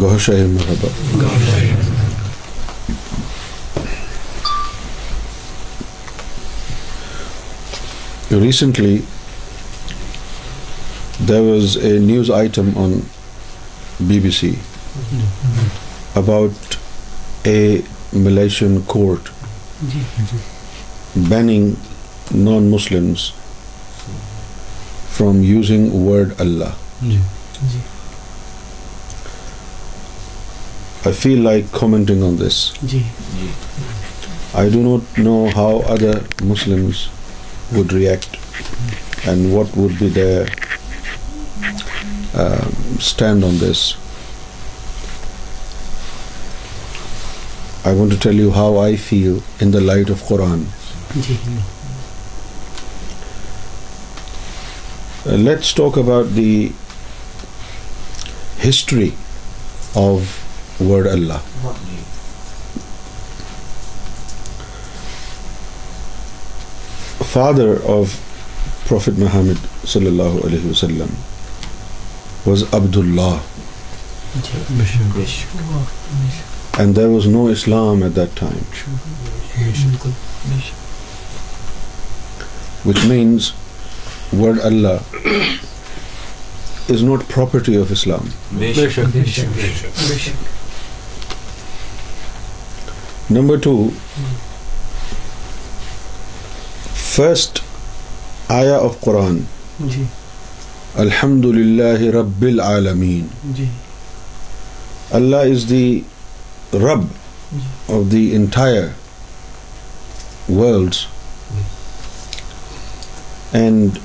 گوشہ محبت recently there was a news item on B B C about a Malaysian court banning non Muslims from using word Allah I feel like commenting on this. I do not know how other Muslims would react and what would be their uh, stand on this. I want to tell you how I feel in the light of Quran. Uh, let's talk about the history of word Allah father of prophet Muhammad صلی اللہ علیہ وسلم was Abdullah and there was no Islam at that time which means word Allah is not property of Islam number two first آیا of قرآن الحمد للہ رب العالمین اللہ is the رب of the entire world and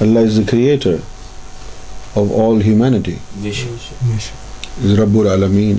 Allah is the creator of all humanity رب العالمین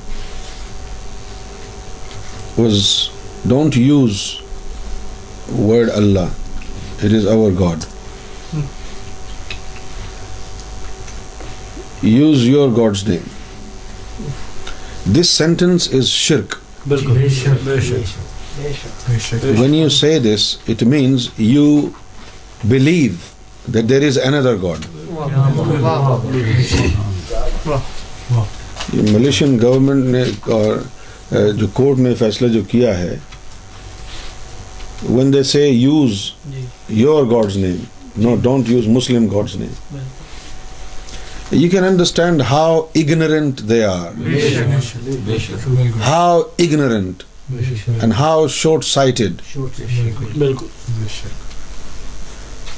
was don't use word Allah it is our God use your God's name this sentence is شرکل one you say this it means you believe that there is another God Malaysian government نے جو court نے فیصلہ جو کیا ہے when use your God's name no don't use Muslim God's name you can understand how ignorant they are how ignorant and how short sighted بالکل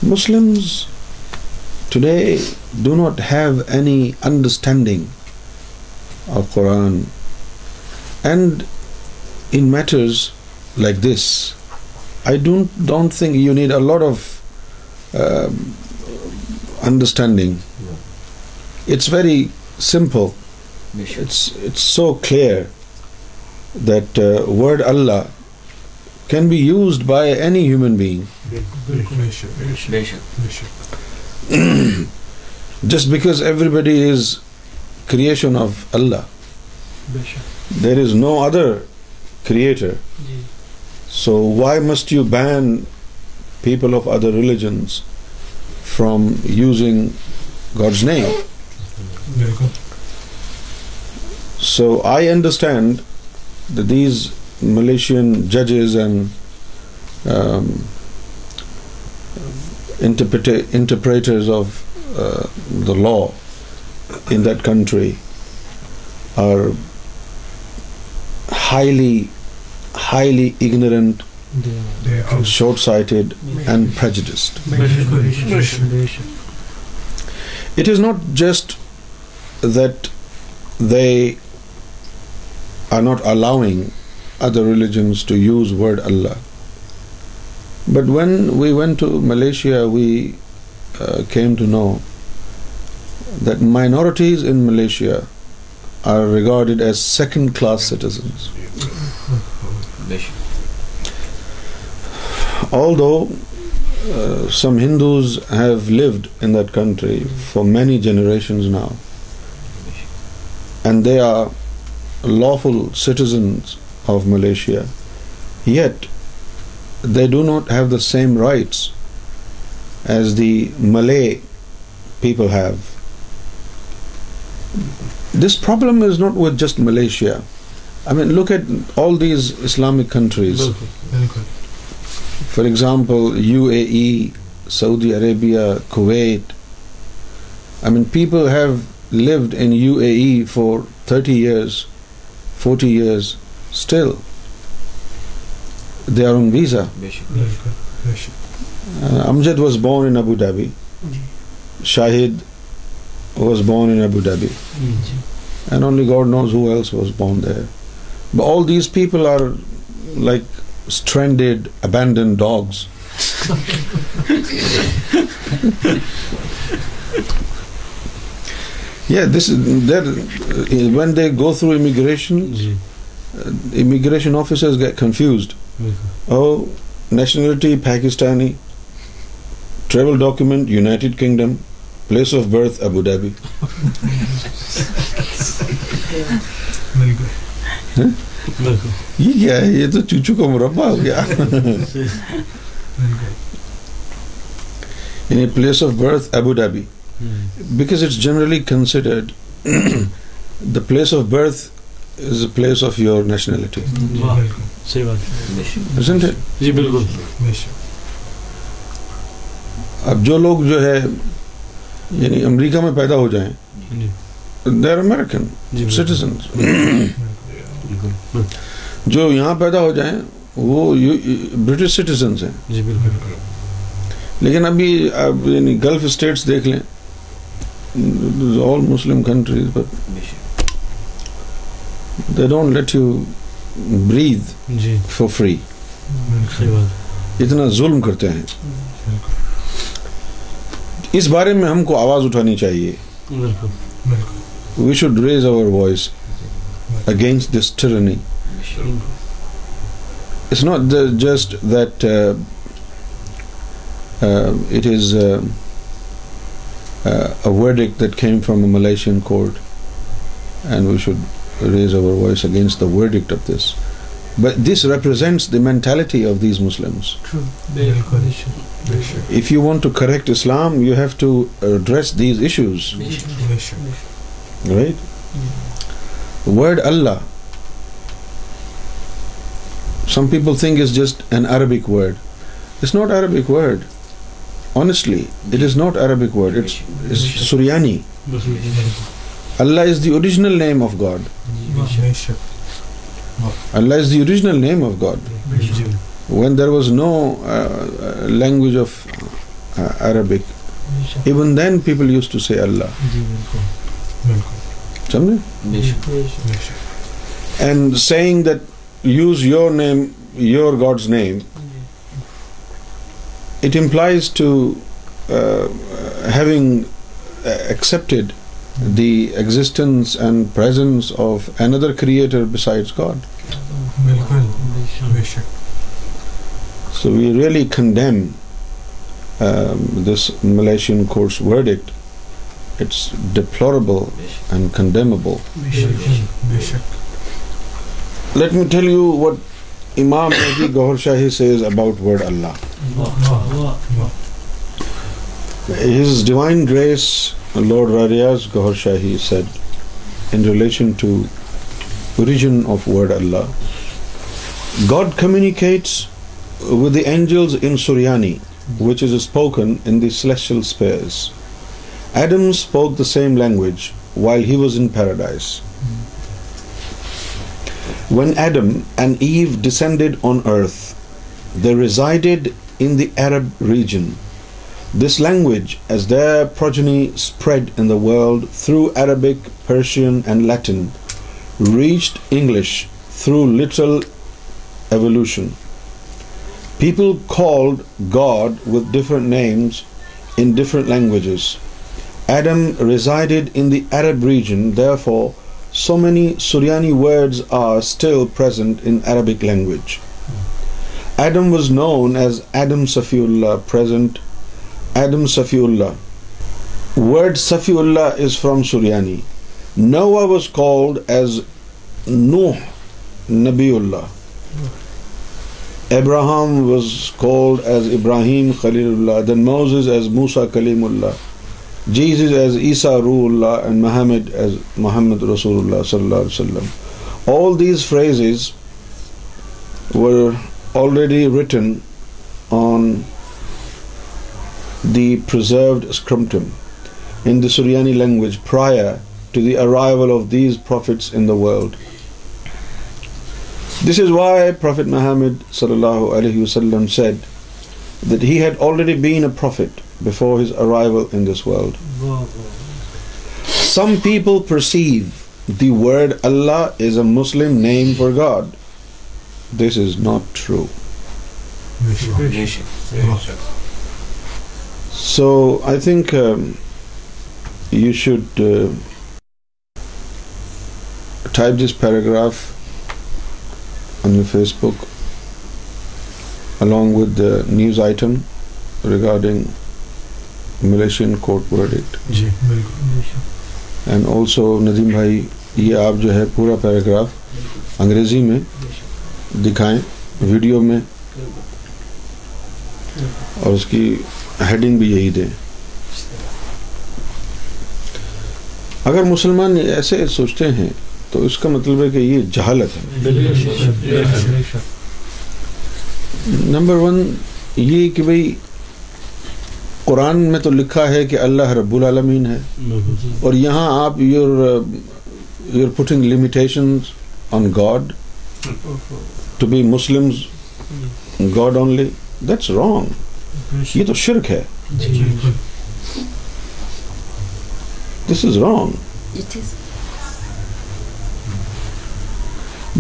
Muslim today do not have any understanding of Quran And in matters like this, I don't think you need a lot of um, understanding. It's very simple. It's so clear that uh, word Allah can be used by any human being. Just because everybody is creation of Allah. There is no other creator. So why must you ban people of other religions from using God's name? So I understand that these Malaysian judges and um, interpreters of uh, the law in that country are highly ignorant, short-sighted and prejudiced. It is not just that they are not allowing other religions to use word Allah, but when we went to Malaysia, we uh, came to know that minorities in Malaysia are regarded as second-class citizens. Although uh, some Hindus have lived in that country for many generations now, and they are lawful citizens of Malaysia, yet they do not have the same rights as the Malay people have this problem is not with just Malaysia. I mean, look at all these Islamic countries. Very good. For example, UAE, Saudi Arabia, Kuwait. I mean, people have lived in UAE for 30 years, 40 years, still. They are on visa. Uh, Amjad was born in Abu Dhabi. Mm-hmm. Shahid was born all these people are like stranded abandon dogs when they go through immigration immigration officers get confused nationality Pakistani travel document United Kingdom place of birth Abu Dhabi یہ کیا ہے یہ تو چوچو کا مربع ہو گیا place of birth Abu Dhabi because it's generally considered the place of birth is a place of your nationality جی بالکل اب جو لوگ جو ہے یعنی امریکہ میں پیدا ہو جائیں دیر امریکن سٹیزن جو یہاں پیدا ہو جائیں وہ برٹش سٹیزنز ہیں جی، لیکن ابھی اب یعنی گلف اسٹیٹس دیکھ لیں all Muslim countries but they don't let you breathe for free اتنا ظلم کرتے ہیں اس بارے میں ہم کو آواز اٹھانی چاہیے we should raise our voice against this tyranny it's not just that it is verdict that them from a Malaysian court and we should raise our voice against the verdict of this this represents not Arabic word is not it's سریانی Allah is the original name of God when there was no language Arabic even then people use to see Allah saying use your name it employees to accepted the existence and پردر creator بالکل بے شک so we really condemn this Malaysian court's verdict it's deplorable and condemnable بے شک let me tell you what Imam Mahdi Gohar Shahi says about word Allah his divine grace lord Riaz Gohar Shahi said in relation to origin of word Allah God communicates with the angels in Suryani, which is spoken in the celestial spheres. Adam spoke the same language while he was in paradise. When Adam and Eve descended on earth, they resided in the Arab region. This language, as their progeny spread in the world through Arabic, Persian and Latin, reached English through literal people called God with different names in different languages Adam resided in the Arab region for so maintained language Adam was known as Adam سفی Allah Adam سفی Allah word سفی Allah is from سریانی Noah was called as Noah نبی اللہ ابراہیم was cause Ibrahim خلیم Allah then as Musa claim Allah Jesus is as Isa row Allah as محمد رسول اللہ صلی اللہ علیہ وسلم all these freeze were already written on the preserved اسکرمٹم in the سریانی language this is why prophet محمد صلی اللہ علیہ وسلم said that had already been a prophet before his arrival in this world some people perceive the word Allah is a Muslim name for God this is not true so I think you should type this paragraph on your Facebook along with the news item regarding Malaysian court verdict جی، and also Nadeem Bhai یہ آپ جو ہے پورا paragraph انگریزی میں دکھائیں video میں اور اس کی ہیڈنگ بھی یہی دیں اگر مسلمان ایسے سوچتے ہیں تو اس کا مطلب ہے کہ یہ جہالت ہے نمبر ون یہ کہ بھائی قرآن میں تو لکھا ہے کہ اللہ رب العالمین ہے اور یہاں آپ your your putting limitation on God to be Muslim God only that's wrong یہ تو شرک ہے دس از رانگ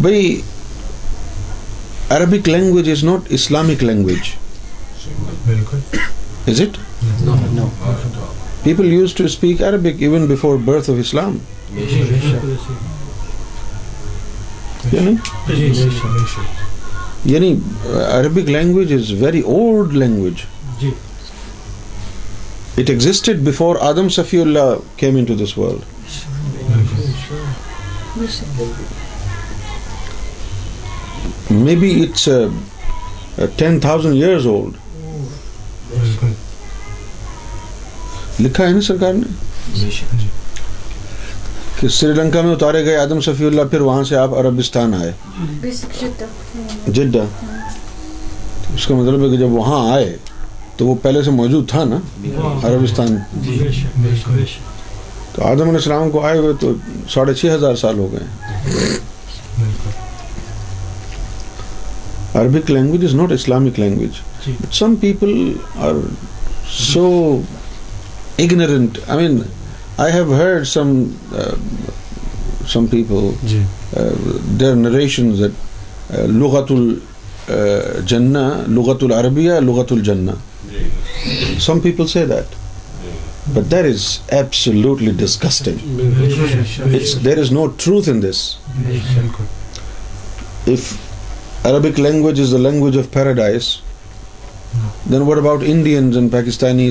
بھائی Arabic language is not Islamic language is it people use to speak Arabic even before birth of Islam یعنی Arabic language is very old language it existed before Adam Safi Allah came into this world me be it's لکھا ہے اس کا مطلب ہے کہ جب وہاں آئے تو وہ پہلے سے موجود تھا نا عربستان تو آدم علیہ السلام کو آئے ہوئے تو ساڑھے چھ ہزار سال ہو گئے Arabic language is not Islamic language some people have heard some people دیرشن جنا لغت العربیہ لغت الجناز not truth in this Arabic language of paradise then what about Indians Pakistani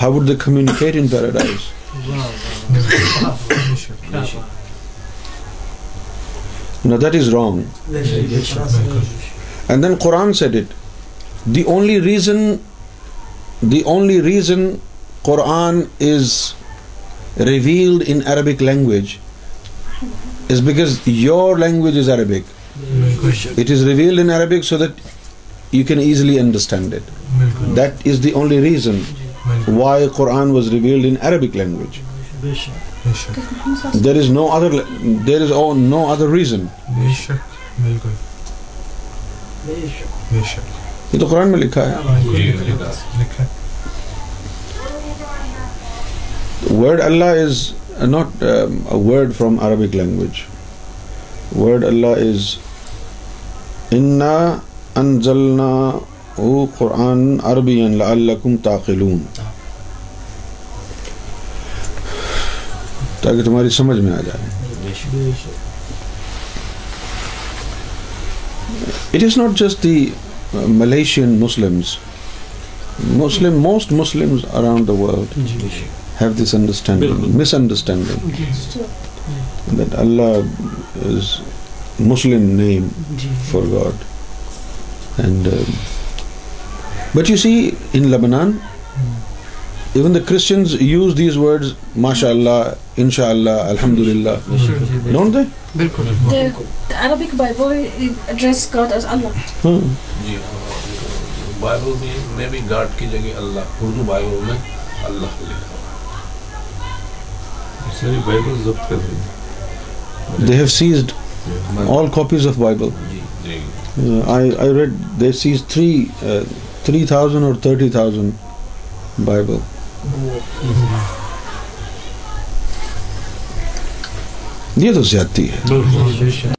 how would they کمیکڈائز wrong then Quran said it the only reason the only reason Quran is revealed in Arabic language language is Arabic so that you can easily understand that is the only reason why Arabic there is no other there is no other reason یہ تو قرآن میں لکھا ہے ہاں، not word from Arabic language word Allah is in Quran عربی تاکہ تمہاری سمجھ میں آ جائے it is not just the Malaysian Muslims Muslim most Muslim have this understanding misunderstanding that Allah is Muslim name for God and but you see in Lebanon even the Christians use these words ماشاء اللہ ان شاء اللہ الحمد للہ بالکل three thousand اور thirty thousand Bible یہ تو زیادتی ہے